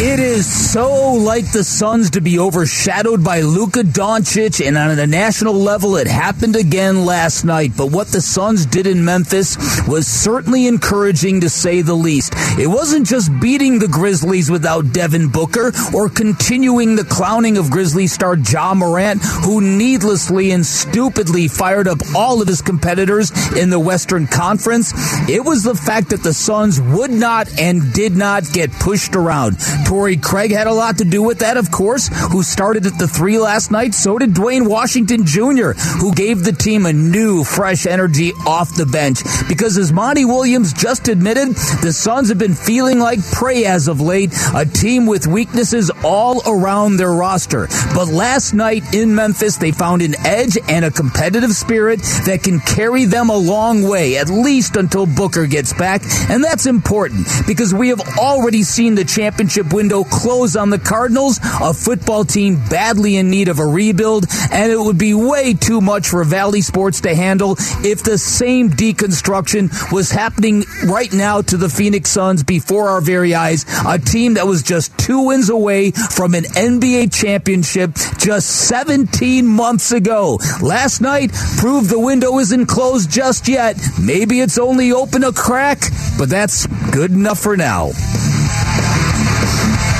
It is so like the Suns to be overshadowed by Luka Doncic, and on a national level, it happened again last night. But what the Suns did in Memphis was certainly encouraging to say the least. It wasn't just beating the Grizzlies without Devin Booker or continuing the clowning of Grizzlies star Ja Morant, who needlessly and stupidly fired up all of his competitors in the Western Conference. It was the fact that the Suns would not and did not get pushed around. Torrey Craig had a lot to do with that, of course, who started at the three last night. So did Duane Washington Jr., who gave the team a new, fresh energy off the bench. Because as Monty Williams just admitted, the Suns have been feeling like prey as of late, a team with weaknesses all around their roster. But last night in Memphis, they found an edge and a competitive spirit that can carry them a long way, at least until Booker gets back. And that's important because we have already seen the championship window close on the Cardinals, a football team badly in need of a rebuild, and it would be way too much for Valley Sports to handle if the same deconstruction was happening right now to the Phoenix Suns before our very eyes. A team that was just two wins away from an NBA championship just 17 months ago. Last night proved the window isn't closed just yet. Maybe it's only open a crack, but that's good enough for now.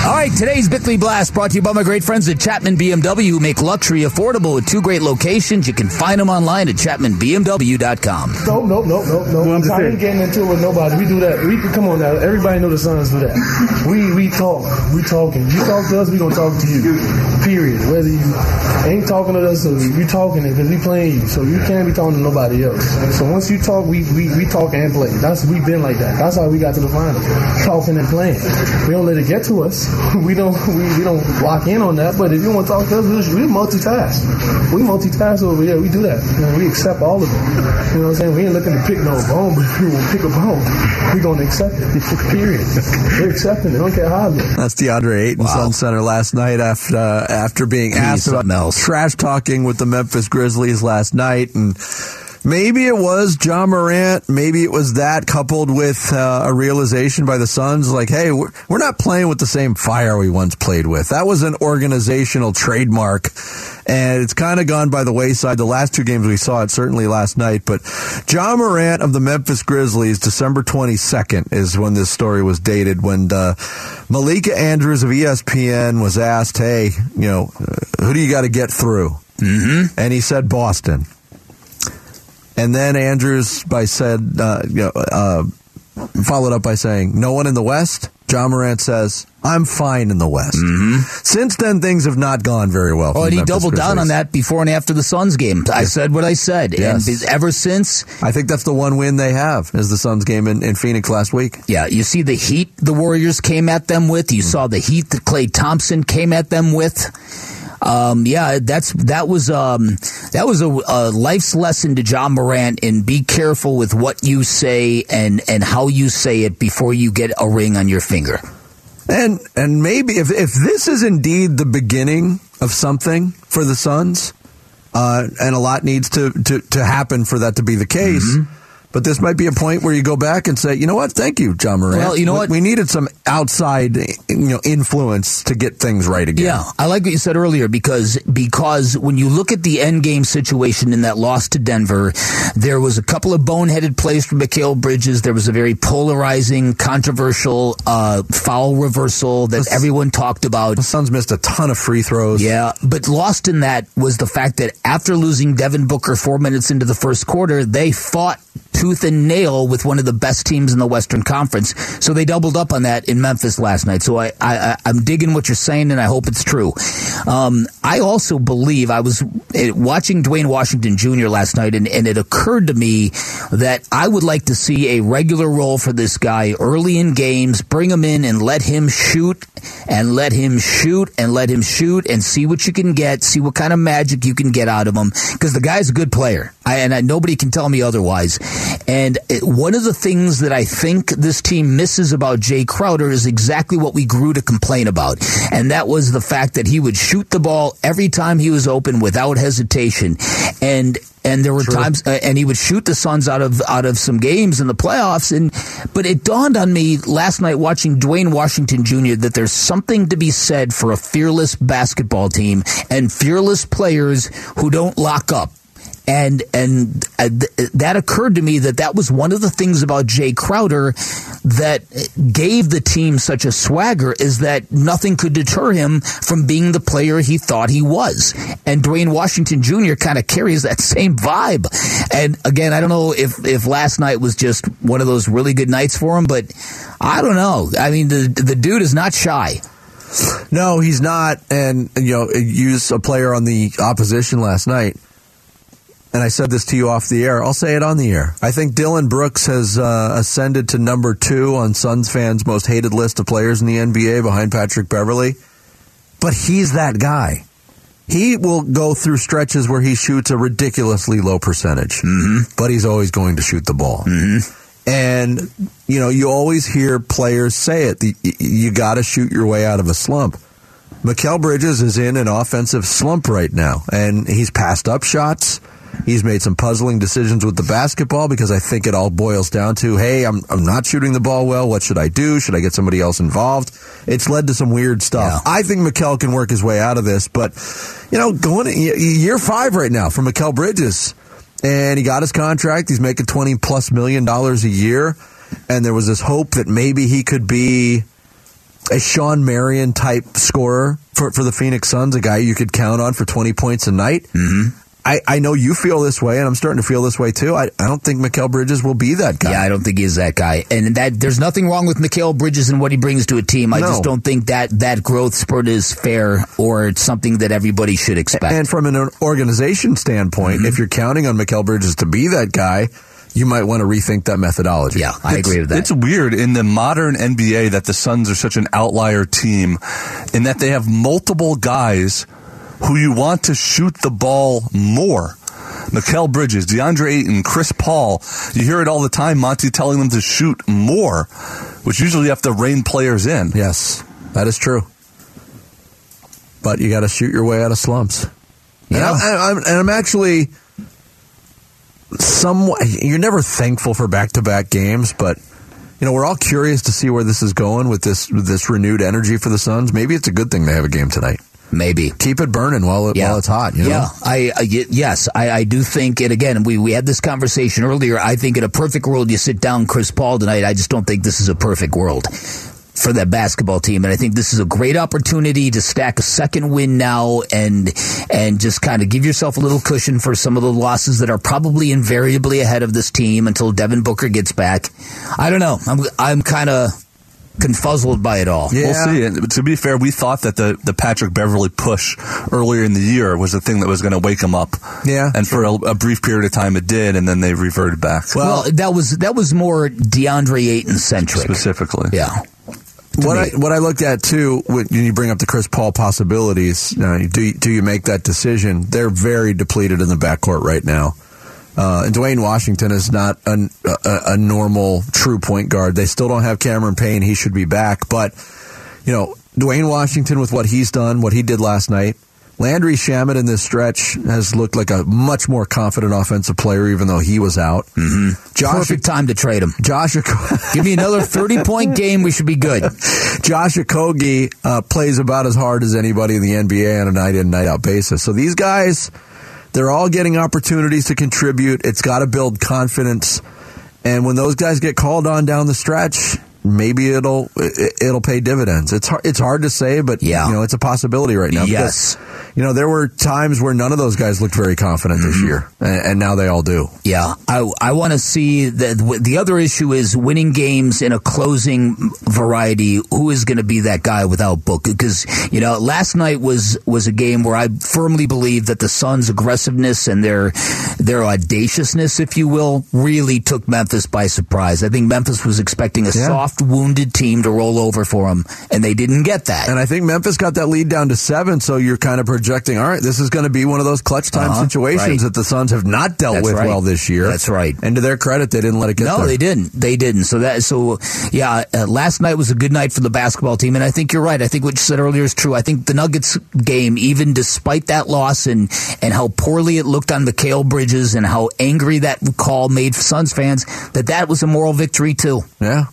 All right, today's Bickley Blast brought to you by my great friends at Chapman BMW who make luxury affordable with two great locations. You can find them online at chapmanbmw.com. No, no, no, no, no. Well, I'm just I ain't getting into it with nobody. We do that. We come on now. Everybody know the Suns do that. We we talk. We talking. You talk to us, we gonna talk to you. Period. Whether you ain't talking to us or you talking it because we playing you. So you can't be talking to nobody else. So once you talk, we we, we talk and play. That's we been like that. That's how we got to the final. Talking and playing. We don't let it get to us. We don't we, we don't lock in on that. But if you want to talk to us, we, we multitask. We multitask over here. We do that. You know, we accept all of it. You know what I'm saying? We ain't looking to pick no bone, but if we want to pick a bone, we gonna accept it. Period. We're accepting it. Don't care how it looks. That's DeAndre Ayton, Sun Center last night after uh, after being asked about something else. trash talking with the Memphis Grizzlies last night, and maybe it was Ja Morant, maybe it was that coupled with uh, a realization by the Suns, like, hey, we're, we're not playing with the same fire we once played with. That was an organizational trademark. And it's kind of gone by the wayside. The last two games we saw it, certainly last night. But Ja Morant of the Memphis Grizzlies, December 22nd is when this story was dated, when uh, Malika Andrews of ESPN was asked, hey, you know, who do you got to get through? Mm-hmm. And he said Boston. And then Andrews by said, uh, you know, uh, followed up by saying, "No one in the West." Ja Morant says, "I'm fine in the West." Since then, things have not gone very well. Oh, and he Memphis doubled down on that before and after the Suns game. I said what I said. Yes. And ever since, I think that's the one win they have is the Suns game in, in Phoenix last week. yeah, you see the heat the Warriors came at them with. You saw the heat that Klay Thompson came at them with. Um, yeah, that's that was um, that was a, a life's lesson to Ja Morant in be careful with what you say and and how you say it before you get a ring on your finger. And and maybe if if this is indeed the beginning of something for the Suns, uh, and a lot needs to, to to happen for that to be the case. Mm-hmm. But this might be a point where you go back and say, you know what? Thank you, Ja Morant. Well, you know We- what? We needed some outside, you know, influence to get things right again. Yeah, I like what you said earlier because because when you look at the end game situation in that loss to Denver, there was a couple of boneheaded plays from Mikal Bridges. There was a very polarizing, controversial uh, foul reversal that everyone talked about. The Suns missed a ton of free throws. Yeah, but lost in that was the fact that after losing Devin Booker four minutes into the first quarter, they fought tooth and nail with one of the best teams in the Western Conference. So they doubled up on that in Memphis last night. So I, I, I'm digging what you're saying, and I hope it's true. Um, I also believe I was eh, watching Duane Washington Jr. last night, and, and it occurred to me that I would like to see a regular role for this guy early in games. Bring him in and let him shoot, and let him shoot, and let him shoot, and see what you can get. See what kind of magic you can get out of him, because the guy's a good player. I, and I, nobody can tell me otherwise. And it, one of the things that I think this team misses about Jae Crowder is exactly what we grew to complain about, and that was the fact that he would shoot the ball every time he was open without hesitation, and and there were True. times, uh, and he would shoot the Suns out of out of some games in the playoffs. And but it dawned on me last night watching Duane Washington Jr. that there's something to be said for a fearless basketball team and fearless players who don't lock up and and uh, th- that occurred to me that that was one of the things about Jae Crowder that gave the team such a swagger is that nothing could deter him from being the player he thought he was. And Duane Washington Jr. kind of carries that same vibe. And again, I don't know if if last night was just one of those really good nights for him, but I don't know. I mean, the the dude is not shy. No, he's not. And, you know, use a player on the opposition last night and I said this to you off the air. I'll say it on the air. I think Dillon Brooks has uh, ascended to number two on Suns fans' most hated list of players in the NBA behind Patrick Beverley. But he's that guy. He will go through stretches where he shoots a ridiculously low percentage, mm-hmm. but he's always going to shoot the ball. Mm-hmm. And, you know, you always hear players say it. You got to shoot your way out of a slump. Mikal Bridges is in an offensive slump right now, and he's passed up shots. He's made some puzzling decisions with the basketball because I think it all boils down to, hey, I'm, I'm not shooting the ball well. What should I do? Should I get somebody else involved? It's led to some weird stuff. Yeah. I think Mikal can work his way out of this, but, you know, going year five right now for Mikal Bridges. And he got his contract. He's making 20 plus million dollars a year. And there was this hope that maybe he could be a Shawn Marion type scorer for, for the Phoenix Suns, a guy you could count on for 20 points a night. Mm-hmm. I, I know you feel this way, and I'm starting to feel this way too. I, I don't think Mikal Bridges will be that guy. Yeah, I don't think he's that guy. And that there's nothing wrong with Mikal Bridges and what he brings to a team. I no. just don't think that that growth spurt is fair or it's something that everybody should expect. And from an organization standpoint, mm-hmm. if you're counting on Mikal Bridges to be that guy, you might want to rethink that methodology. Yeah, I it's, agree with that. It's weird in the modern NBA that the Suns are such an outlier team in that they have multiple guys who you want to shoot the ball more. Mikal Bridges, DeAndre Ayton, Chris Paul. You hear it all the time, Monty telling them to shoot more, which usually you have to rein players in. Yes, that is true. But you got to shoot your way out of slumps. Yeah. And, I, am and I'm actually somewhat, you're never thankful for back to back games, but you know, we're all curious to see where this is going with this with this renewed energy for the Suns. Maybe it's a good thing they have a game tonight. Maybe keep it burning while it, yeah. while it's hot. You know? Yeah, I, I yes, I, I do think. And again, we we had this conversation earlier. I think in a perfect world, you sit down Chris Paul tonight. I just don't think this is a perfect world for that basketball team. And I think this is a great opportunity to stack a second win now and and just kind of give yourself a little cushion for some of the losses that are probably invariably ahead of this team until Devin Booker gets back. I don't know. I'm I'm kind of confuzzled by it all. Yeah. We'll see. And to be fair, we thought that the, the Patrick Beverley push earlier in the year was the thing that was going to wake him up. Yeah. And for a, a, brief period of time, it did, and then they reverted back. Well, well that was that was more DeAndre Ayton centric specifically. Yeah. What I, what I looked at too when you bring up the Chris Paul possibilities, uh, do do you make that decision? They're very depleted in the backcourt right now. Uh, and Duane Washington is not a, a, a, normal true point guard. They still don't have Cameron Payne. He should be back. But, you know, Duane Washington with what he's done, what he did last night, Landry Shamet in this stretch has looked like a much more confident offensive player, even though he was out. Mm-hmm. Josh, Perfect time to trade him. Josh, give me another thirty-point game. We should be good. Josh Okogie uh, plays about as hard as anybody in the NBA on a night-in, night-out basis. So these guys they're all getting opportunities to contribute. It's got to build confidence. And when those guys get called on down the stretch, maybe it'll it'll pay dividends. It's hard, it's hard to say, but yeah. you know it's a possibility right now. Yes, because, you know there were times where none of those guys looked very confident mm-hmm. this year, and, and, now they all do. Yeah, I I want to see the the other issue is winning games in a closing variety. Who is going to be that guy without Book? Because you know last night was was a game where I firmly believe that the Suns' aggressiveness and their their audaciousness, if you will, really took Memphis by surprise. I think Memphis was expecting a yeah. soft soft, wounded team to roll over for them, and they didn't get that. And I think Memphis got that lead down to seven, so you're kind of projecting, all right, this is going to be one of those clutch time Uh-huh, situations right. that the Suns have not dealt That's with right. well this year. That's right. And to their credit, they didn't let it get no, there. they didn't. They didn't. So that so yeah. Uh, last night was a good night for the basketball team, and I think you're right. I think what you said earlier is true. I think the Nuggets game, even despite that loss and and how poorly it looked on Mikal Bridges and how angry that call made Suns fans, that that was a moral victory too. Yeah.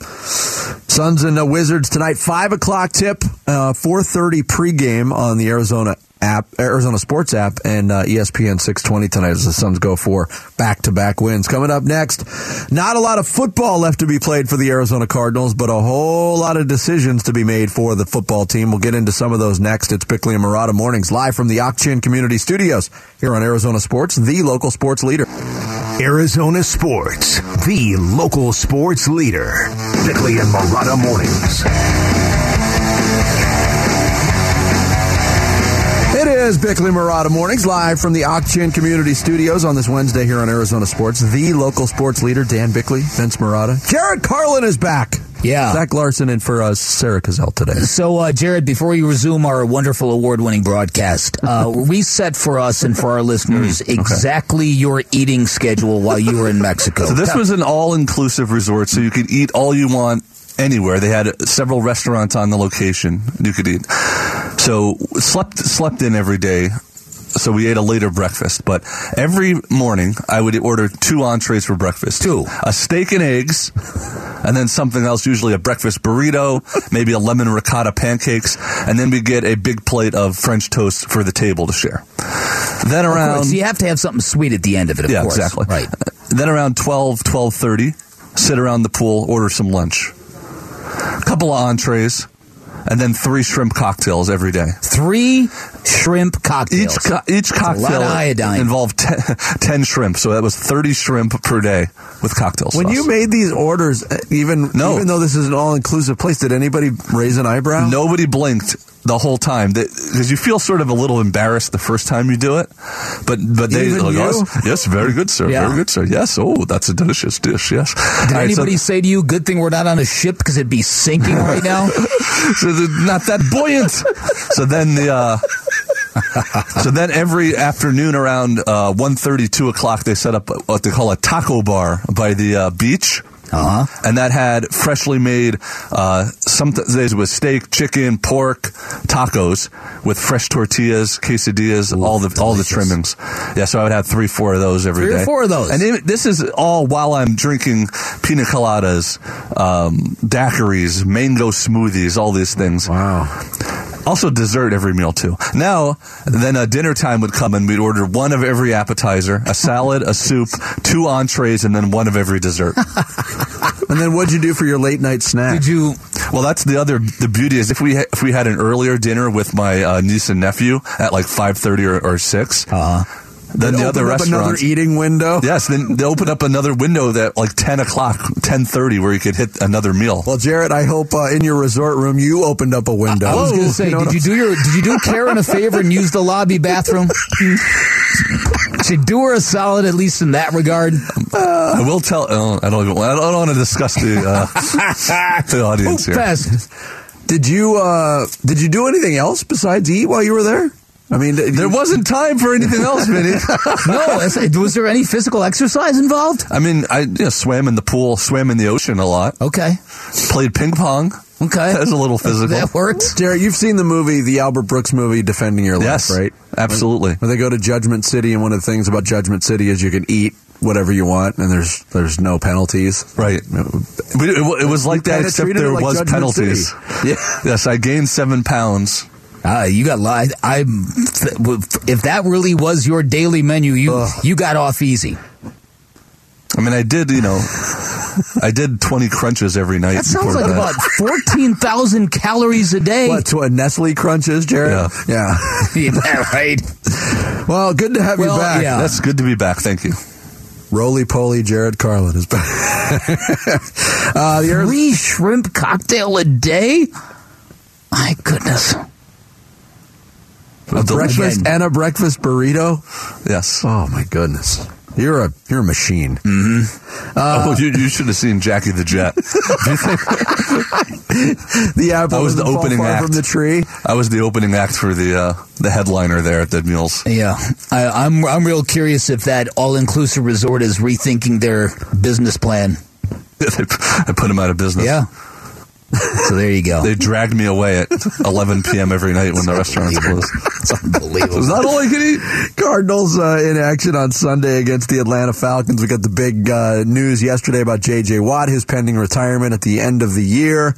Suns and the Wizards tonight, five o'clock tip, uh, four thirty pregame on the Arizona app, Arizona Sports app, and uh, ESPN six twenty tonight as the Suns go for back to back wins. Coming up next, not a lot of football left to be played for the Arizona Cardinals, but a whole lot of decisions to be made for the football team. We'll get into some of those next. It's Bickley and Marotta mornings live from the Ak-Chin Community Studios here on Arizona Sports, the local sports leader. Arizona Sports, the local sports leader. Bickley and Marotta Mornings. Is Bickley Marotta Mornings, live from the Ak-Chin Community Studios on this Wednesday here on Arizona Sports. The local sports leader, Dan Bickley, Vince Marotta. Jared Carlin is back. Yeah. Zach Larson in for uh, Sarah Cazell today. So, uh, Jared, before you resume our wonderful award-winning broadcast, uh, reset for us and for our listeners exactly your eating schedule while you were in Mexico. So this was an all-inclusive resort, so you could eat all you want anywhere. They had several restaurants on the location you could eat. So slept slept in every day. So we ate a later breakfast, but every morning I would order two entrees for breakfast. Two. a steak and eggs, and then something else, usually a breakfast burrito, maybe a lemon ricotta pancakes, and then we get a big plate of French toast for the table to share. Then around course, you have to have something sweet at the end of it, of yeah, course. exactly. Right. Then around 12, 12.30, sit around the pool, order some lunch. A couple of entrees, and then three shrimp cocktails every day. Three shrimp cocktails. Each co- each That's a lot cocktail involved 10, 10 shrimp, so that was 30 shrimp per day with cocktails. When sauce. you made these orders, uh, even No. even though this is an all inclusive place, did anybody raise an eyebrow? Nobody blinked the whole time because you feel sort of a little embarrassed the first time you do it, but but they Even like? "Yes, yes, very good, sir, Yeah. very good, sir. Yes, oh, that's a delicious dish. Yes. Did All right, so- anybody say to you, "Good thing we're not on a ship because it'd be sinking right now"? so they're not that buoyant. so then the. Uh, so then every afternoon around uh, 1.30, 2 o'clock, they set up what they call a taco bar by the uh, beach. Uh-huh. And that had freshly made, uh, some days with steak, chicken, pork, tacos with fresh tortillas, quesadillas, all the all the trimmings. Yeah, so I would have three, four of those every day. Three or four of those. And it- this is all while I'm drinking pina coladas, um, daiquiris, mango smoothies, all these things. Wow. Also dessert every meal too. Now, then a dinner time would come and we'd order one of every appetizer, a salad, a soup, two entrees, and then one of every dessert. And then what'd you do for your late night snack? Did you? well, that's the other. The beauty is if we ha- if we had an earlier dinner with my uh, niece and nephew at like five thirty or, or six, Uh, then the other Open up another eating window. Yes, then they open up another window that like ten o'clock, ten thirty, where you could hit another meal. Well, Jared, I hope uh, in your resort room you opened up a window. I was going to say, know did you do your? Did you do Karen a favor and use the lobby bathroom? Should do her a solid, at least in that regard. I will tell. Oh, I don't. Even, I don't want to discuss the uh, the audience here. Best. Did you uh, did you do anything else besides eat while you were there? I mean, There wasn't time for anything else, Vinny. No, was there any physical exercise involved? I mean, I you know, swam in the pool, swam in the ocean a lot, Okay, played ping pong. okay, That was a little physical. that works. Jared, you've seen the movie, the Albert Brooks movie, Defending Your Life, Yes, right? absolutely. Where they go to Judgment City, and one of the things about Judgment City is you can eat whatever you want, and there's there's no penalties. Right. But it, it was like that, except there like was Judgment penalties. City. Yeah. Yes, I gained seven pounds. Uh, you got lied. I, if that really was your daily menu, you Ugh. you got off easy. I mean, I did, you know, I did 20 crunches every night. That sounds like bed. about fourteen thousand calories a day. What to a Nestle Crunch is, Jared? Yeah. yeah. yeah, right. Well, good to have Well, you back. yeah. That's good to be back. Thank you. Roly poly, Jared Carlin is back. uh, Three shrimp cocktail a day. My goodness. A breakfast Again. and a breakfast burrito. Yes. Oh my goodness. You're a you're a machine. oh, you, you should have seen Jackie the Jet. The apple I was the opening act. from the tree. I was the opening act for the uh, the headliner there at Dead Mules. Yeah, I, I'm I'm real curious if that all inclusive resort is rethinking their business plan. I put them out of business. Yeah. So there you go. They dragged me away at 11 p.m. every night when the restaurant's closed. It's unbelievable. Is that all I could eat? Cardinals uh, in action on Sunday against the Atlanta Falcons. We got the big uh, news yesterday about J.J. Watt, his pending retirement at the end of the year.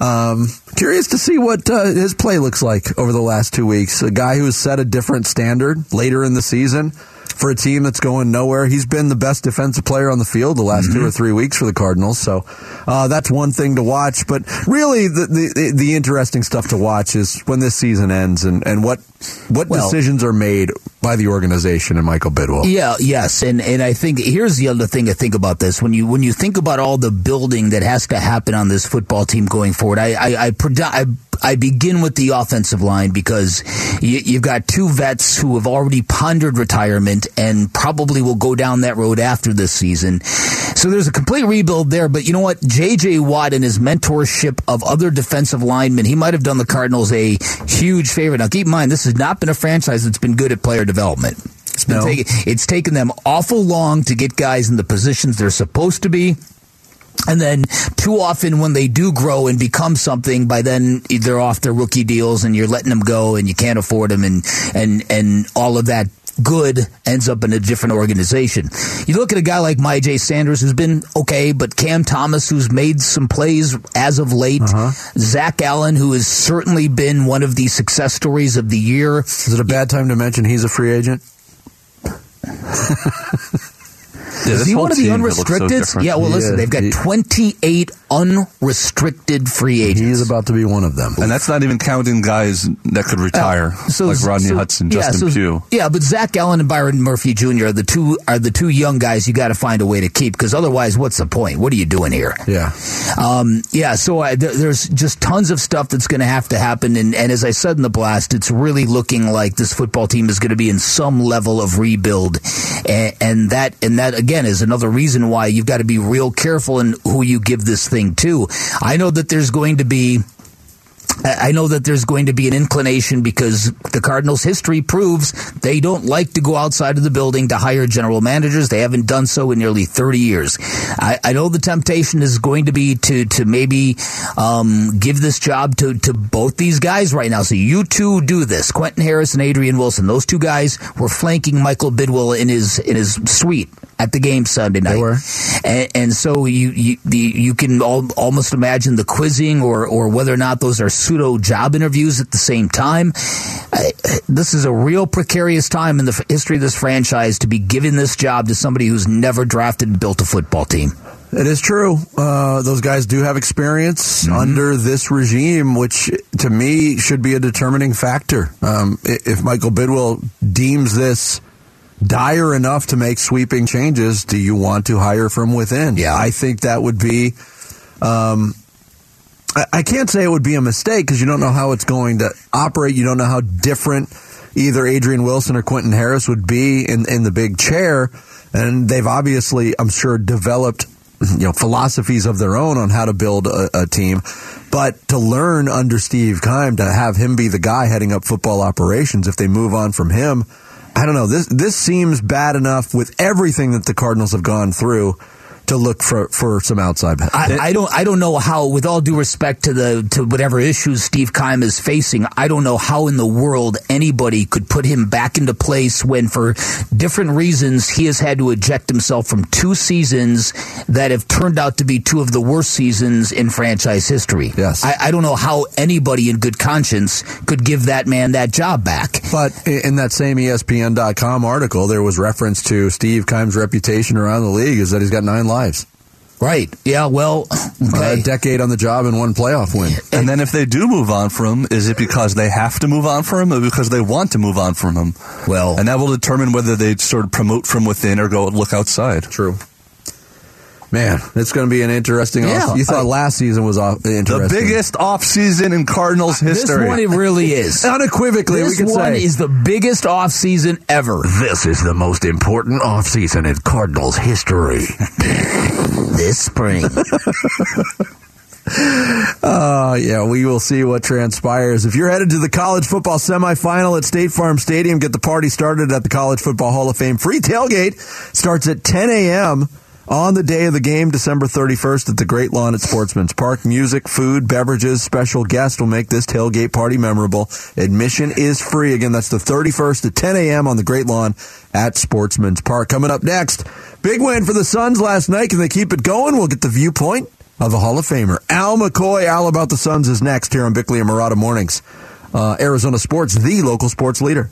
Um, curious to see what uh, his play looks like over the last two weeks. A guy who has set a different standard later in the season for a team that's going nowhere. He's been the best defensive player on the field the last two or three weeks for the Cardinals. So uh, that's one thing to watch. But really, the, the the interesting stuff to watch is when this season ends and, and what what Well- decisions are made by the organization and Michael Bidwell. Yeah, yes, and and I think here's the other thing to think about this when you when you think about all the building that has to happen on this football team going forward. I I I, I, I begin with the offensive line because you, you've got two vets who have already pondered retirement and probably will go down that road after this season. So there's a complete rebuild there. But you know what, J.J. Watt and his mentorship of other defensive linemen, he might have done the Cardinals a huge favor. Now keep in mind, this has not been a franchise that's been good at player development. It's been No. taking, it's taken them awful long to get guys in the positions they're supposed to be. And then too often when they do grow and become something, by then they're off their rookie deals and you're letting them go and you can't afford them and, and, and all of that good ends up in a different organization. You look at a guy like Myjai Sanders who's been okay, but Cam Thomas who's made some plays as of late. Uh-huh. Zach Allen who has certainly been one of the success stories of the year. Is it a bad time to mention he's a free agent? Is this he one of the team, so unrestricted? yeah, well, listen, is. they've got He- 28 unrestricted free agents. He's about to be one of them. And that's not even counting guys that could retire, like Rodney so- Hudson, yeah, Justin so- Pugh. Yeah, but Zach Allen and Byron Murphy Jr. are the two are the two young guys you got to find a way to keep because otherwise, what's the point? What are you doing here? Yeah. Um, yeah, so I, there, there's just tons of stuff that's going to have to happen, and, and as I said in the blast, it's really looking like this football team is going to be in some level of rebuild, and, and that and that again is another reason why you've got to be real careful in who you give this thing to. I know that there's going to be. I know that there's going to be an inclination because the Cardinals' history proves they don't like to go outside of the building to hire general managers. They haven't done so in nearly 30 years. I, I know the temptation is going to be to to maybe um, give this job to, to both these guys right now. So you two do this. Quentin Harris and Adrian Wilson. Those two guys were flanking Michael Bidwell in his in his suite at the game Sunday night. were. And, and so you you, the, you can al- almost imagine the quizzing or or whether or not those are pseudo job interviews at the same time. I, this is a real precarious time in the history of this franchise to be giving this job to somebody who's never drafted and built a football team. It is true. Uh, those guys do have experience under this regime, which to me should be a determining factor. Um, if Michael Bidwell deems this dire enough to make sweeping changes, do you want to hire from within? Yeah. I think that would be. Um, I- can't say it would be a mistake because you don't know how it's going to operate. You don't know how different either Adrian Wilson or Quentin Harris would be in, in the big chair. And they've obviously, I'm sure, developed you know philosophies of their own on how to build a, a team. But to learn under Steve Keim to have him be the guy heading up football operations, if they move on from him, I don't know. This this seems bad enough with everything that the Cardinals have gone through to look for, for some outside help. I, I don't. I don't know how. With all due respect to the to whatever issues Steve Keim is facing, I don't know how in the world anybody could put him back into place when, for different reasons, he has had to eject himself from two seasons that have turned out to be two of the worst seasons in franchise history. Yes. I, I don't know how anybody in good conscience could give that man that job back. But in that same ESPN.com article, there was reference to Steve Keim's reputation around the league is that he's got nine lives. Right? Yeah. Well. Okay. A decade on the job and one playoff win. And then if they do move on from him, is it because they have to move on from him or because they want to move on from him? well. And that will determine whether they sort of promote from within or go look outside. True. Man, it's going to be an interesting. Yeah, off- you thought I- last season was off- interesting. The biggest offseason in Cardinals history. This one, it really is. unequivocally, this we can one say. is the biggest offseason ever. This is the most important offseason in Cardinals history. This spring. Uh, yeah, we will see what transpires. If you're headed to the college football semifinal at State Farm Stadium, get the party started at the College Football Hall of Fame. Free tailgate starts at 10 a.m. on the day of the game, December 31st at the Great Lawn at Sportsman's Park. Music, food, beverages, special guests will make this tailgate party memorable. Admission is free. Again, that's the 31st at 10 a.m. on the Great Lawn at Sportsman's Park. Coming up next, big win for the Suns last night. Can they keep it going? We'll get the viewpoint of the Hall of Famer. Al McCoy, Al About the Suns is next here on Bickley and Marotta Mornings. Uh, Arizona Sports, the local sports leader.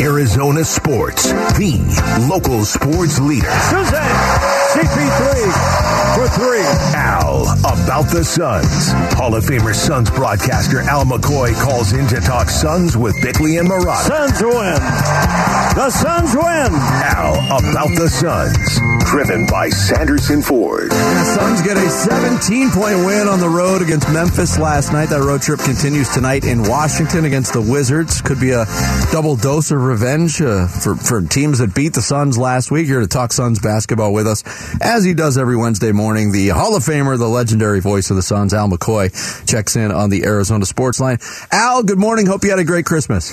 Arizona Sports, the local sports leader. Suzanne, CP3 for three. Al about the Suns. Hall of Famer Suns broadcaster Al McCoy calls in to talk Suns with Bickley and Marat. Suns win. The Suns win. Al about the Suns. Driven by Sanderson Ford. The Suns get a 17 point win on the road against Memphis last night. That road trip continues tonight in Washington against the Wizards. Could be a double dose of revenge uh, for, for teams that beat the Suns last week. Here to talk Suns basketball with us, as he does every Wednesday morning, the Hall of Famer, the legendary voice of the Suns, Al McCoy, checks in on the Arizona Sports Line. Al, good morning. Hope you had a great Christmas.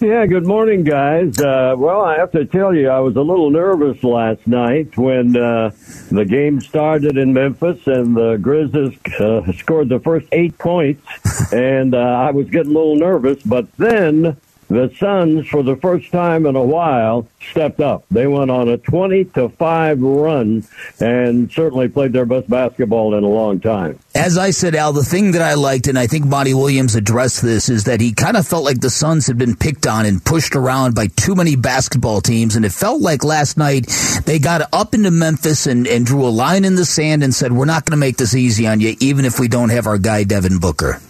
Yeah, good morning, guys. Uh, well, I have to tell you, I was a little nervous last night when uh, the game started in Memphis and the Grizzlies uh, scored the first eight points, and uh, I was getting a little nervous. But then the Suns, for the first time in a while, stepped up. They went on a 20 to 5 run and certainly played their best basketball in a long time. As I said, Al, the thing that I liked, and I think Monty Williams addressed this, is that he kind of felt like the Suns had been picked on and pushed around by too many basketball teams. And it felt like last night they got up into Memphis and, and drew a line in the sand and said, We're not going to make this easy on you, even if we don't have our guy, Devin Booker.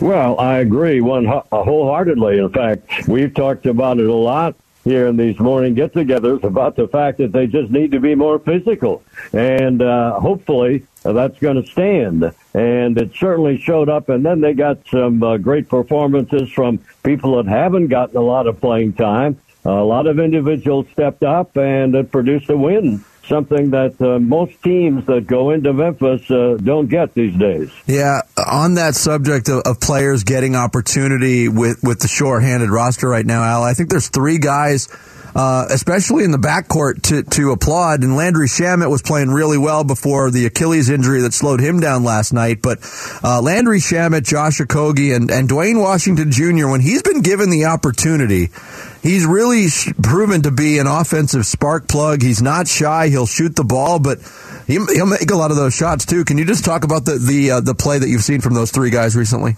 Well, I agree one uh, wholeheartedly. In fact, we've talked about it a lot here in these morning get-togethers about the fact that they just need to be more physical, and uh, hopefully uh, that's going to stand. And it certainly showed up. And then they got some uh, great performances from people that haven't gotten a lot of playing time. a lot of individuals stepped up, and it produced a win something that uh, most teams that go into Memphis uh, don't get these days. Yeah, on that subject of, of players getting opportunity with, with the short-handed roster right now, Al, I think there's three guys, uh, especially in the backcourt, to, to applaud. And Landry Shamet was playing really well before the Achilles injury that slowed him down last night. But uh, Landry Shamet, Josh Okogie, and, and Duane Washington Jr., when he's been given the opportunity, he's really proven to be an offensive spark plug. He's not shy. He'll shoot the ball, but he, he'll make a lot of those shots too. Can you just talk about the the uh, the play that you've seen from those three guys recently?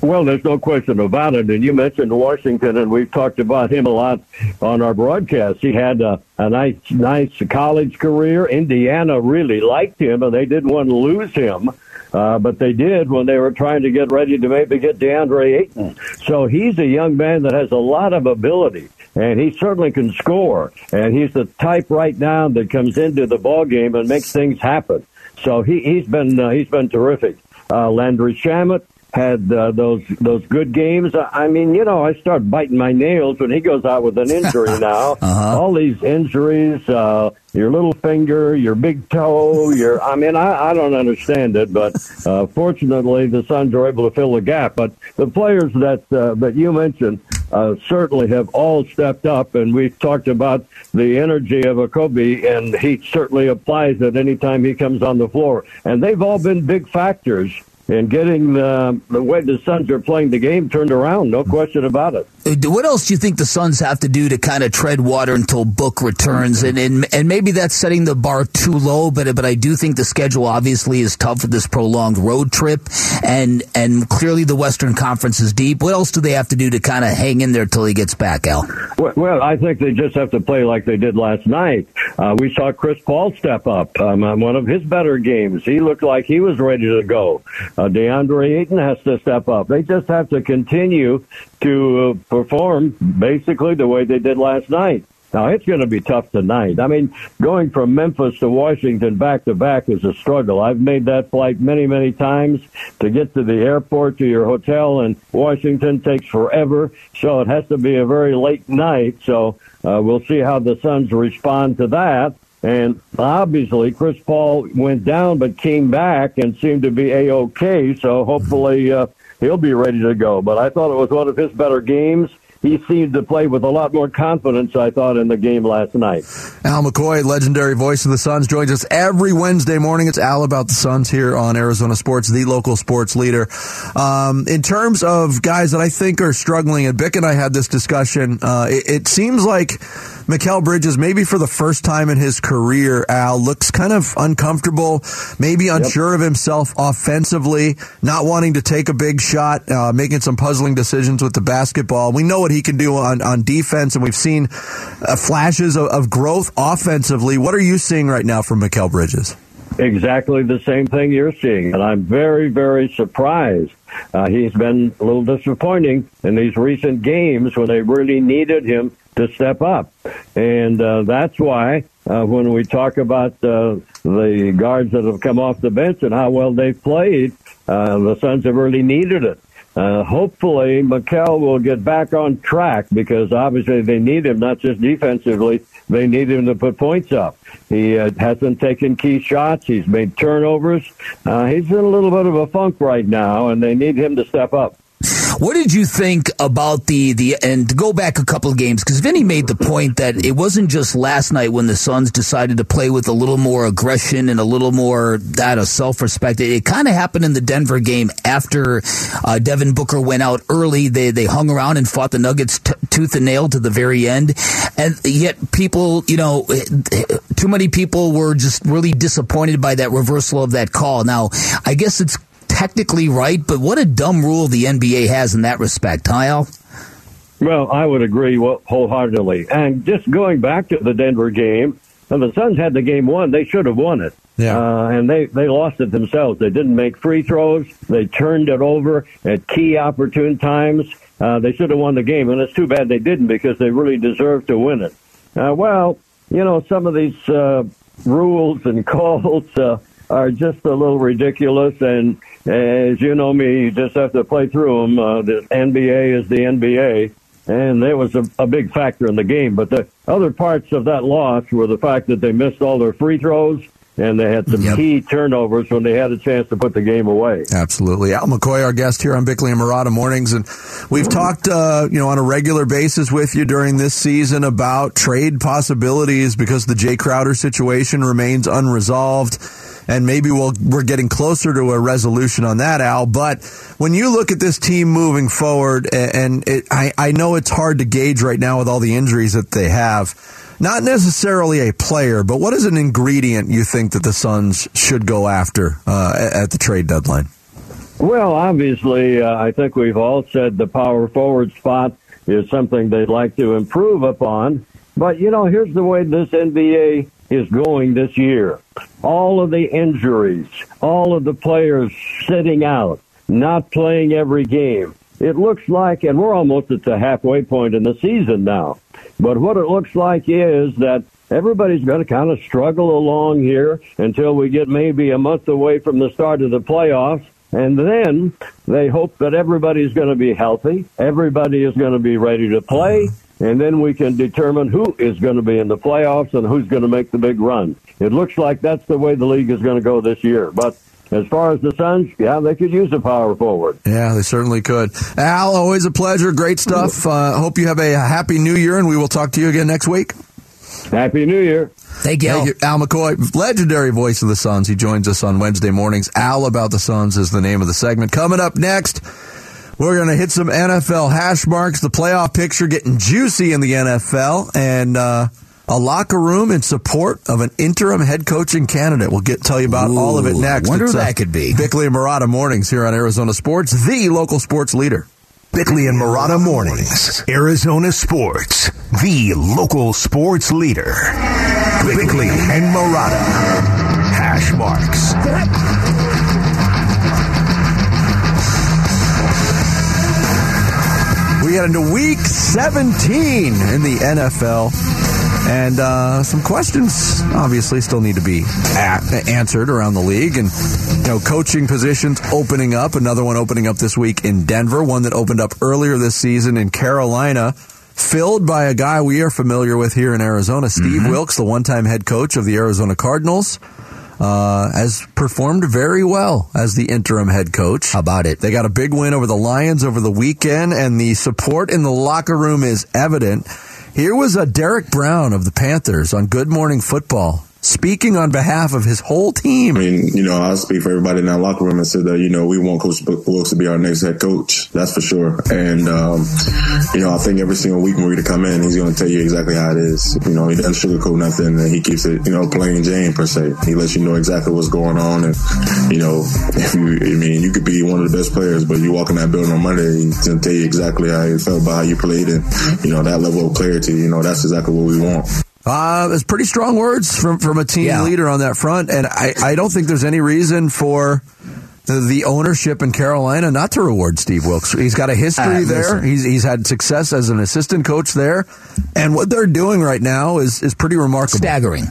Well, there's no question about it. And you mentioned Washington, and we've talked about him a lot on our broadcast. He had a, a nice, nice college career. Indiana really liked him, and they didn't want to lose him. Uh, but they did when they were trying to get ready to maybe get DeAndre Ayton. So he's a young man that has a lot of ability, and he certainly can score. And he's the type right now that comes into the ball game and makes things happen. So he, he's been uh, he's been terrific. Uh, Landry Shamet had uh, those those good games. I mean, you know, I start biting my nails when he goes out with an injury now. Uh-huh. All these injuries, uh, your little finger, your big toe, your I mean, I, I don't understand it, but uh, fortunately the Suns are able to fill the gap. But the players that uh, that you mentioned uh, certainly have all stepped up, and we've talked about the energy of Okogie, and he certainly applies it anytime he comes on the floor. And they've all been big factors in getting the, the way the Suns are playing the game turned around. No question about it. What else do you think the Suns have to do to kind of tread water until Book returns? And, and and maybe that's setting the bar too low, but but I do think the schedule obviously is tough with this prolonged road trip, and and clearly the Western Conference is deep. What else do they have to do to kind of hang in there till he gets back, Al? Well, well, I think they just have to play like they did last night. Uh, we saw Chris Paul step up um, on one of his better games. He looked like he was ready to go. Uh, DeAndre Ayton has to step up. They just have to continue to uh, perform basically the way they did last night. Now it's going to be tough tonight. I mean, going from Memphis to Washington back to back is a struggle. I've made that flight many, many times. To get to the airport to your hotel in Washington takes forever, so it has to be a very late night. So uh, we'll see how the Suns respond to that. And obviously, Chris Paul went down but came back and seemed to be a okay. So hopefully uh, he'll be ready to go. But I thought it was one of his better games he seemed to play with a lot more confidence, I thought, in the game last night. Al McCoy, legendary voice of the Suns, joins us every Wednesday morning. It's Al about the Suns here on Arizona Sports, the local sports leader. Um, in terms of guys that I think are struggling, and Bick and I had this discussion, uh, it, it seems like Mikal Bridges, maybe for the first time in his career, Al looks kind of uncomfortable, maybe unsure yep. of himself offensively, not wanting to take a big shot, uh, making some puzzling decisions with the basketball. We know what he can do on, on defense, and we've seen uh, flashes of, of growth offensively. What are you seeing right now from Mikal Bridges? Exactly the same thing you're seeing, and I'm very, very surprised. Uh, he's been a little disappointing in these recent games when they really needed him to step up. And uh, that's why uh, when we talk about uh, the guards that have come off the bench and how well they've played, uh, the Suns have really needed it. Uh, hopefully, Mikal will get back on track because obviously they need him not just defensively; they need him to put points up. He uh, hasn't taken key shots. He's made turnovers. Uh, he's in a little bit of a funk right now, and they need him to step up. What did you think about the the and to go back a couple of games because Vinny made the point that it wasn't just last night when the Suns decided to play with a little more aggression and a little more that of self respect. It, it kind of happened in the Denver game after uh, Devin Booker went out early. They they hung around and fought the Nuggets t- tooth and nail to the very end, and yet people, you know, too many people were just really disappointed by that reversal of that call. Now, I guess it's technically right, but what a dumb rule the NBA has in that respect, Kyle. Well, I would agree wholeheartedly. And just going back to the Denver game, when the Suns had the game won, they should have won it. Yeah. Uh, and they, they lost it themselves. They didn't make free throws. They turned it over at key opportune times. Uh, they should have won the game, and it's too bad they didn't because they really deserved to win it. Uh, well, you know, some of these uh, rules and calls uh, are just a little ridiculous, and as you know me, you just have to play through them. Uh, the NBA is the NBA, and there was a, a big factor in the game. But the other parts of that loss were the fact that they missed all their free throws and they had some yep. key turnovers when they had a chance to put the game away. Absolutely. Al McCoy, our guest here on Bickley and Marotta Mornings, and we've talked, uh, you know, on a regular basis with you during this season about trade possibilities because the Jae Crowder situation remains unresolved and maybe we'll, we're getting closer to a resolution on that, Al. But when you look at this team moving forward, and it, I, I know it's hard to gauge right now with all the injuries that they have. Not necessarily a player, but what is an ingredient you think that the Suns should go after uh, at the trade deadline? Well, obviously, uh, I think we've all said the power forward spot is something they'd like to improve upon. But, you know, here's the way this NBA is going this year. All of the injuries, all of the players sitting out, not playing every game. It looks like, and we're almost at the halfway point in the season now, but what it looks like is that everybody's going to kind of struggle along here until we get maybe a month away from the start of the playoffs. And then they hope that everybody's going to be healthy. Everybody is going to be ready to play and then we can determine who is going to be in the playoffs and who's going to make the big run. It looks like that's the way the league is going to go this year. But as far as the Suns, yeah, they could use a power forward. Yeah, they certainly could. Al, always a pleasure. Great stuff. Uh, hope you have a happy new year, and we will talk to you again next week. Happy New Year. Thank you. Thank you. Al McCoy, legendary voice of the Suns. He joins us on Wednesday mornings. Al About the Suns is the name of the segment. Coming up next. We're going to hit some NFL hash marks. The playoff picture getting juicy in the NFL, and uh, a locker room in support of an interim head coaching candidate. We'll get tell you about Ooh, all of it next. Wonder it's, who that uh, could be. Bickley and Marotta mornings here on Arizona Sports, the local sports leader. Bickley and Marotta mornings, Arizona Sports, the local sports leader. Bickley and Marotta hash marks. Get into week 17 in the NFL. And uh, some questions obviously still need to be a- answered around the league. And, you know, coaching positions opening up. Another one opening up this week in Denver, one that opened up earlier this season in Carolina, filled by a guy we are familiar with here in Arizona, Steve Mm-hmm. Wilks, the one time head coach of the Arizona Cardinals. Uh, has performed very well as the interim head coach. How about it? They got a big win over the Lions over the weekend, and the support in the locker room is evident. Here was a Derrick Brown of the Panthers on Good Morning Football speaking on behalf of his whole team. I mean, you know, I'll speak for everybody in that locker room and say that, you know, we want Coach Wilks to be our next head coach. That's for sure. And, um, you know, I think every single week when we to come in, he's going to tell you exactly how it is. You know, he doesn't sugarcoat nothing and he keeps it, you know, plain Jane per se. He lets you know exactly what's going on. And, you know, if you, I mean, you could be one of the best players, but you walk in that building on Monday, he's going to tell you exactly how you felt about how you played and, you know, that level of clarity, you know, that's exactly what we want. Uh, it's pretty strong words from, from a team Yeah. leader on that front. And I, I don't think there's any reason for the, the ownership in Carolina not to reward Steve Wilks. He's got a history Uh, there. He's, he's had success as an assistant coach there. And what they're doing right now is, is pretty remarkable. staggering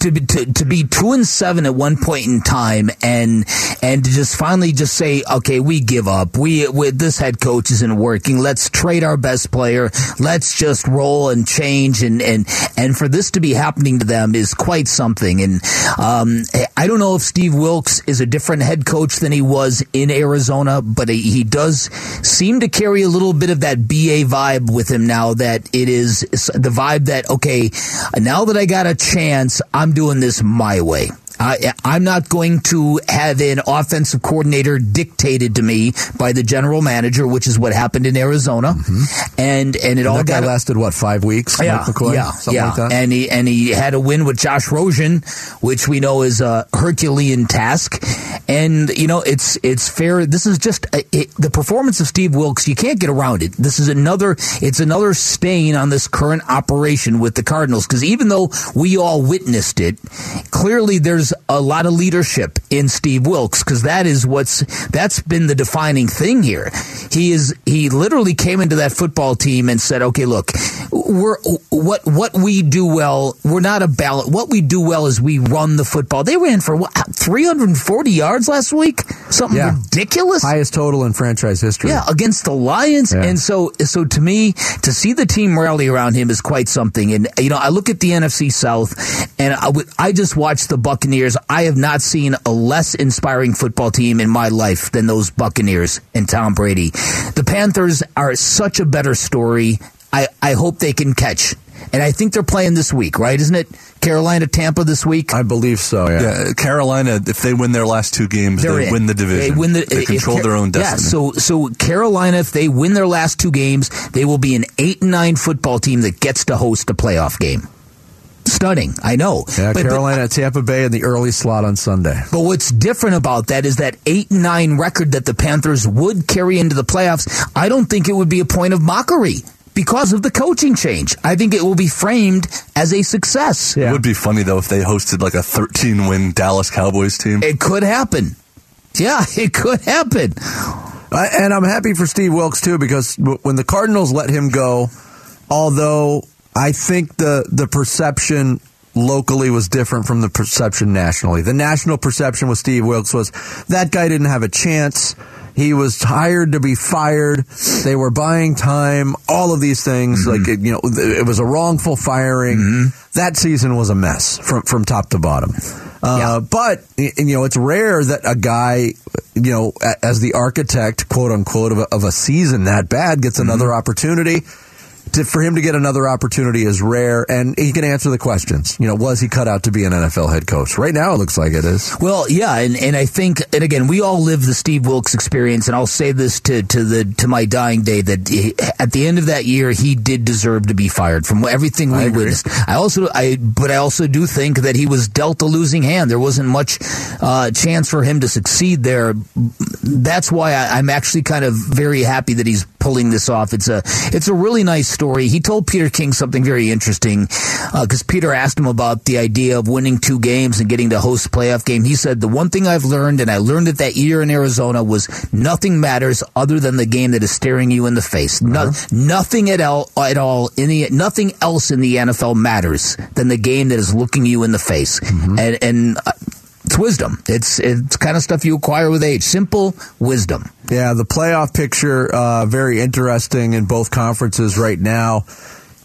to be to, to be two and seven at one point in time and and to just finally just say okay we give up we with this head coach isn't working let's trade our best player let's just roll and change and and and for this to be happening to them is quite something and um, I don't know if Steve Wilks is a different head coach than he was in Arizona but he, he does seem to carry a little bit of that BA vibe with him now that it is the vibe that okay now that I got a chance I'm doing this my way I, I'm not going to have an offensive coordinator dictated to me by the general manager, which is what happened in Arizona, mm-hmm. and and it all that guy lasted, what, five weeks? yeah, McCoy? yeah, Something yeah. like that? And he and he had a win with Josh Rosen, which we know is a Herculean task. And you know, it's it's fair. This is just a, it, the performance of Steve Wilks. You can't get around it. This is another. It's another stain on this current operation with the Cardinals. Because even though we all witnessed it, clearly there's a lot of leadership in Steve Wilks. Because that is what's that's been the defining thing here. He is he literally came into that football team and said, "Okay, look, we're what what we do well. We're not a ballot. What we do well is we run the football. They ran for what 340 yards last week, something Yeah. ridiculous. Highest total in franchise history. Yeah, against the Lions, Yeah. and so so to me, to see the team rally around him is quite something. And you know, I look at the NFC South, and I I just watched the Buccaneers. I have not seen a less inspiring football team in my life than those Buccaneers and Tom Brady. The Panthers are such a better story. I I hope they can catch, and I think they're playing this week, right? Isn't it Carolina Tampa this week? I believe so, yeah. Yeah, Carolina, if they win their last two games, They're they in. win the division. They win the. They control Ca- their own destiny. Yeah. So so Carolina, if they win their last two games, they will be an eight and nine football team that gets to host a playoff game. Stunning, I know. Yeah, But- but- Carolina at Tampa Bay in the early slot on Sunday. but what's different about that is that eight and nine record that the Panthers would carry into the playoffs. I don't think it would be a point of mockery because of the coaching change. I think it will be framed as a success. It would be funny though if they hosted like a 13 win Dallas Cowboys team. It could happen. Yeah, it could happen. I, and I'm happy for Steve Wilks too because when the Cardinals let him go, although I think the the perception locally was different from the perception nationally. The national perception with Steve Wilks was that guy didn't have a chance. He was hired to be fired. They were buying time. All of these things, mm-hmm. like it, you know, it was a wrongful firing. Mm-hmm. That season was a mess from from top to bottom. Uh, But you know, it's rare that a guy, you know, as the architect, quote unquote, of a, of a season that bad gets another mm-hmm. opportunity. To, for him to get another opportunity is rare, and he can answer the questions. You know, was he cut out to be an NFL head coach? Right now, it looks like it is. Well, yeah, and, and I think, and again, we all live the Steve Wilks experience, and I'll say this to, to the to my dying day that he, at the end of that year, he did deserve to be fired from everything we witnessed. I also, I but I also do think that he was dealt a losing hand. There wasn't much uh, chance for him to succeed there. that's why I, I'm actually kind of very happy that he's pulling this off. It's a it's a really nice story. He told Peter King something very interesting because uh, Peter asked him about the idea of winning two games and getting to host a playoff game. He said the one thing I've learned, and I learned it that year in Arizona, was nothing matters other than the game that is staring you in the face. No, uh-huh. Nothing at all at all in the nothing else in the NFL matters than the game that is looking you in the face. Mm-hmm. And and. Uh, it's wisdom. It's it's kind of stuff you acquire with age. Simple wisdom. Yeah, the playoff picture uh, very interesting in both conferences right now.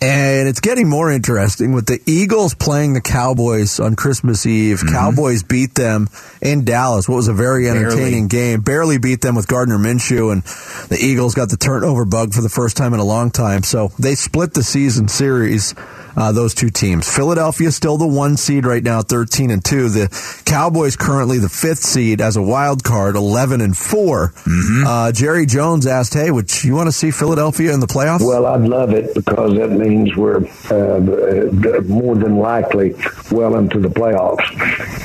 And it's getting more interesting with the Eagles playing the Cowboys on Christmas Eve. Mm-hmm. Cowboys beat them in Dallas. What was a very entertaining Barely. game. Barely beat them with Gardner Minshew, and the Eagles got the turnover bug for the first time in a long time. So they split the season series uh, those two teams. Philadelphia still the one seed right now, 13 and 2. The Cowboys currently the fifth seed as a wild card, 11 and 4. Mm-hmm. Uh, Jerry Jones asked, Hey, would you want to see Philadelphia in the playoffs? Well, I'd love it because that means we're uh, more than likely well into the playoffs.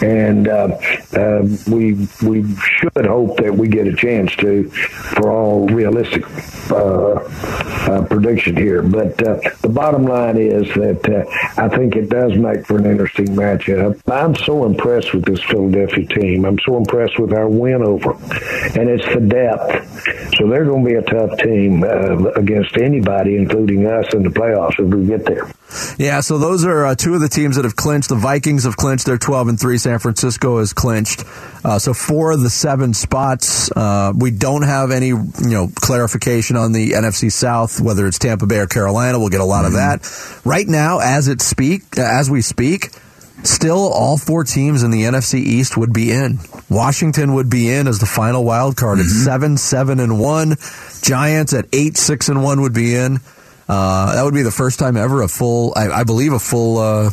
And uh, uh, we, we should hope that we get a chance to for all realistic uh, prediction here. But the bottom line is that uh, I think it does make for an interesting matchup. I'm so impressed with this Philadelphia team. I'm so impressed with our win over. And it's the depth. So they're going to be a tough team uh, against anybody, including us in the playoffs if we get there. Yeah, so those are uh, two of the teams that have clinched. The Vikings have clinched; they're twelve and three. San Francisco has clinched. Uh, so four of the seven spots. Uh, we don't have any, you know, clarification on the NFC South, whether it's Tampa Bay or Carolina. We'll get a lot mm-hmm. of that. Right now, as it speak, as we speak, still all four teams in the NFC East would be in. Washington would be in as the final wild card mm-hmm. at seven, seven, and one. Giants at eight, six, and one would be in. Uh, that would be the first time ever a full, I, I believe, a full uh,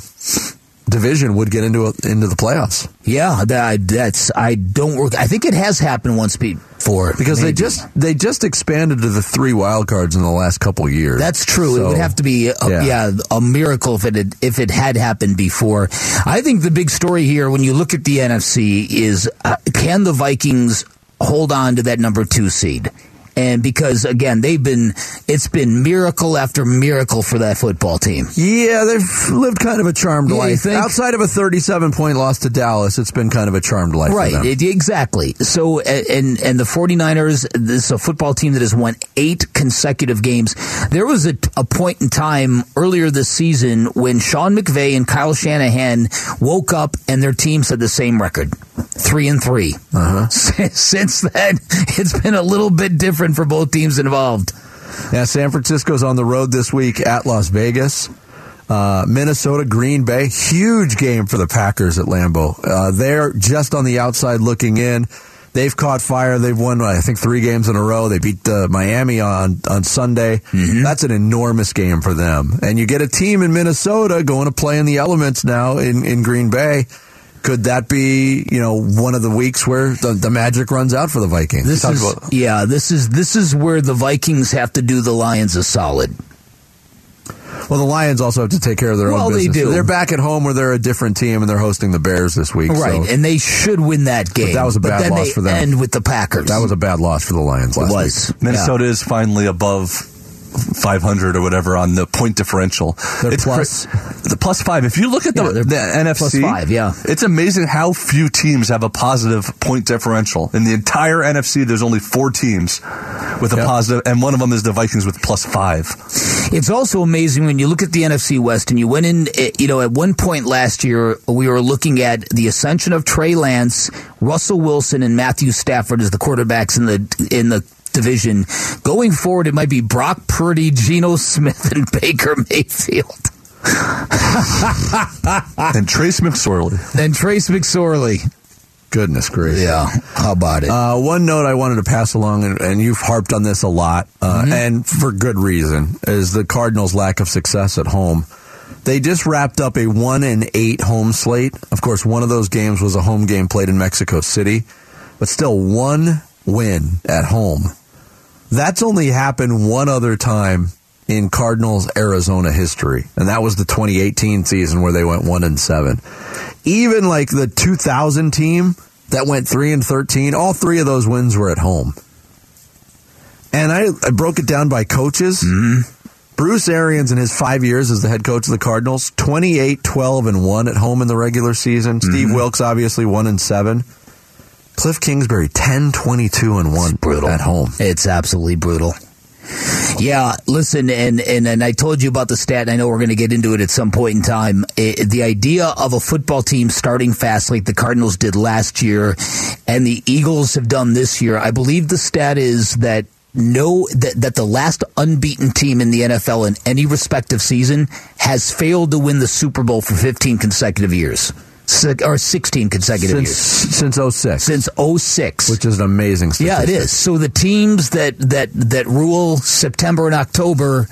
division would get into a, into the playoffs. Yeah, that, that's I don't. I think it has happened once before because maybe. they just they just expanded to the three wild cards in the last couple years. That's true. So, it would have to be a, yeah. yeah. a miracle if it had, if it had happened before. I think the big story here, when you look at the NFC, is uh, can the Vikings hold on to that number two seed? And because again they've been it's been miracle after miracle for that football team. Yeah, they've lived kind of a charmed yeah, life. Outside of a 37 point loss to Dallas, it's been kind of a charmed life. Right, it, exactly. So and and the 49ers, this is a football team that has won 8 consecutive games. There was a, a point in time earlier this season when Sean McVay and Kyle Shanahan woke up and their teams had the same record. 3 and 3. Uh-huh. Since then, it's been a little bit different different for both teams involved. Yeah, San Francisco's on the road this week at Las Vegas. Uh, Minnesota, Green Bay, huge game for the Packers at Lambeau. Uh, they're just on the outside looking in. They've caught fire. They've won, I think, three games in a row. They beat uh, Miami on on Sunday. Mm-hmm. That's an enormous game for them. And you get a team in Minnesota going to play in the elements now in, in Green Bay could that be you know one of the weeks where the, the magic runs out for the Vikings? This is, about- yeah, this is this is where the Vikings have to do the Lions a solid. Well, the Lions also have to take care of their well, own business. They do. They're back at home where they're a different team and they're hosting the Bears this week. Right, so. and they should win that game. But that was a bad loss for them. End with the Packers. That was a bad loss for the Lions last it was. week. Minnesota yeah. is finally above 500 or whatever on the point differential. They're it's plus the plus five. If you look at the, yeah, the NFC, plus five, yeah, it's amazing how few teams have a positive point differential in the entire NFC. There's only four teams with a yep. positive, and one of them is the Vikings with plus five. It's also amazing when you look at the NFC West, and you went in. Eh, you know, at one point last year, we were looking at the ascension of Trey Lance, Russell Wilson, and Matthew Stafford as the quarterbacks in the in the division. Going forward, it might be Brock Purdy, Geno Smith, and Baker Mayfield. and Trace McSorley. And Trace McSorley. Goodness gracious. Yeah. How about it? Uh, one note I wanted to pass along, and, and you've harped on this a lot, uh, mm-hmm. and for good reason, is the Cardinals' lack of success at home. They just wrapped up a one and eight home slate. Of course, one of those games was a home game played in Mexico City, but still one win at home. That's only happened one other time in Cardinals Arizona history, and that was the 2018 season where they went one and seven. Even like the 2000 team that went three and thirteen. All three of those wins were at home. And I, I broke it down by coaches. Mm-hmm. Bruce Arians in his five years as the head coach of the Cardinals, 28, 12, and 1 at home in the regular season. Mm-hmm. Steve Wilks, obviously, 1 and 7. Cliff Kingsbury, 10, 22, and 1 brutal at home. It's absolutely brutal. Yeah, listen, and, and, and I told you about the stat, and I know we're going to get into it at some point in time. It, the idea of a football team starting fast like the Cardinals did last year and the Eagles have done this year, I believe the stat is that no that, that the last unbeaten team in the NFL in any respective season has failed to win the Super Bowl for 15 consecutive years. Or 16 consecutive Since, years. since 06. Since 06. which is an amazing Yeah, it is So the teams that that that rule September and October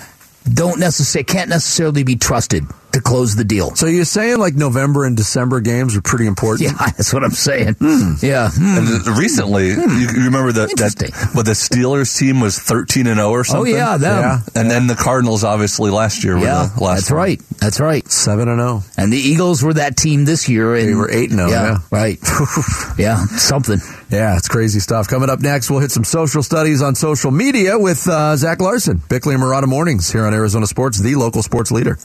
don't necessarily can't necessarily be trusted to close the deal. So you're saying like November and December games are pretty important? Yeah, that's what I'm saying. Hmm. Yeah. And recently, you, you remember that, Interesting. that but the Steelers team was thirteen and zero or something? Oh yeah, them. Yeah. and then the Cardinals obviously last year. were Yeah, the last that's one. right. That's right. 7 and oh. 0. And the Eagles were that team this year. And They were 8 and 0, yeah. right. yeah, something. Yeah, it's crazy stuff. Coming up next, we'll hit some social studies on social media with uh, Zach Larson, Bickley and Marotta Mornings here on Arizona Sports, the local sports leader.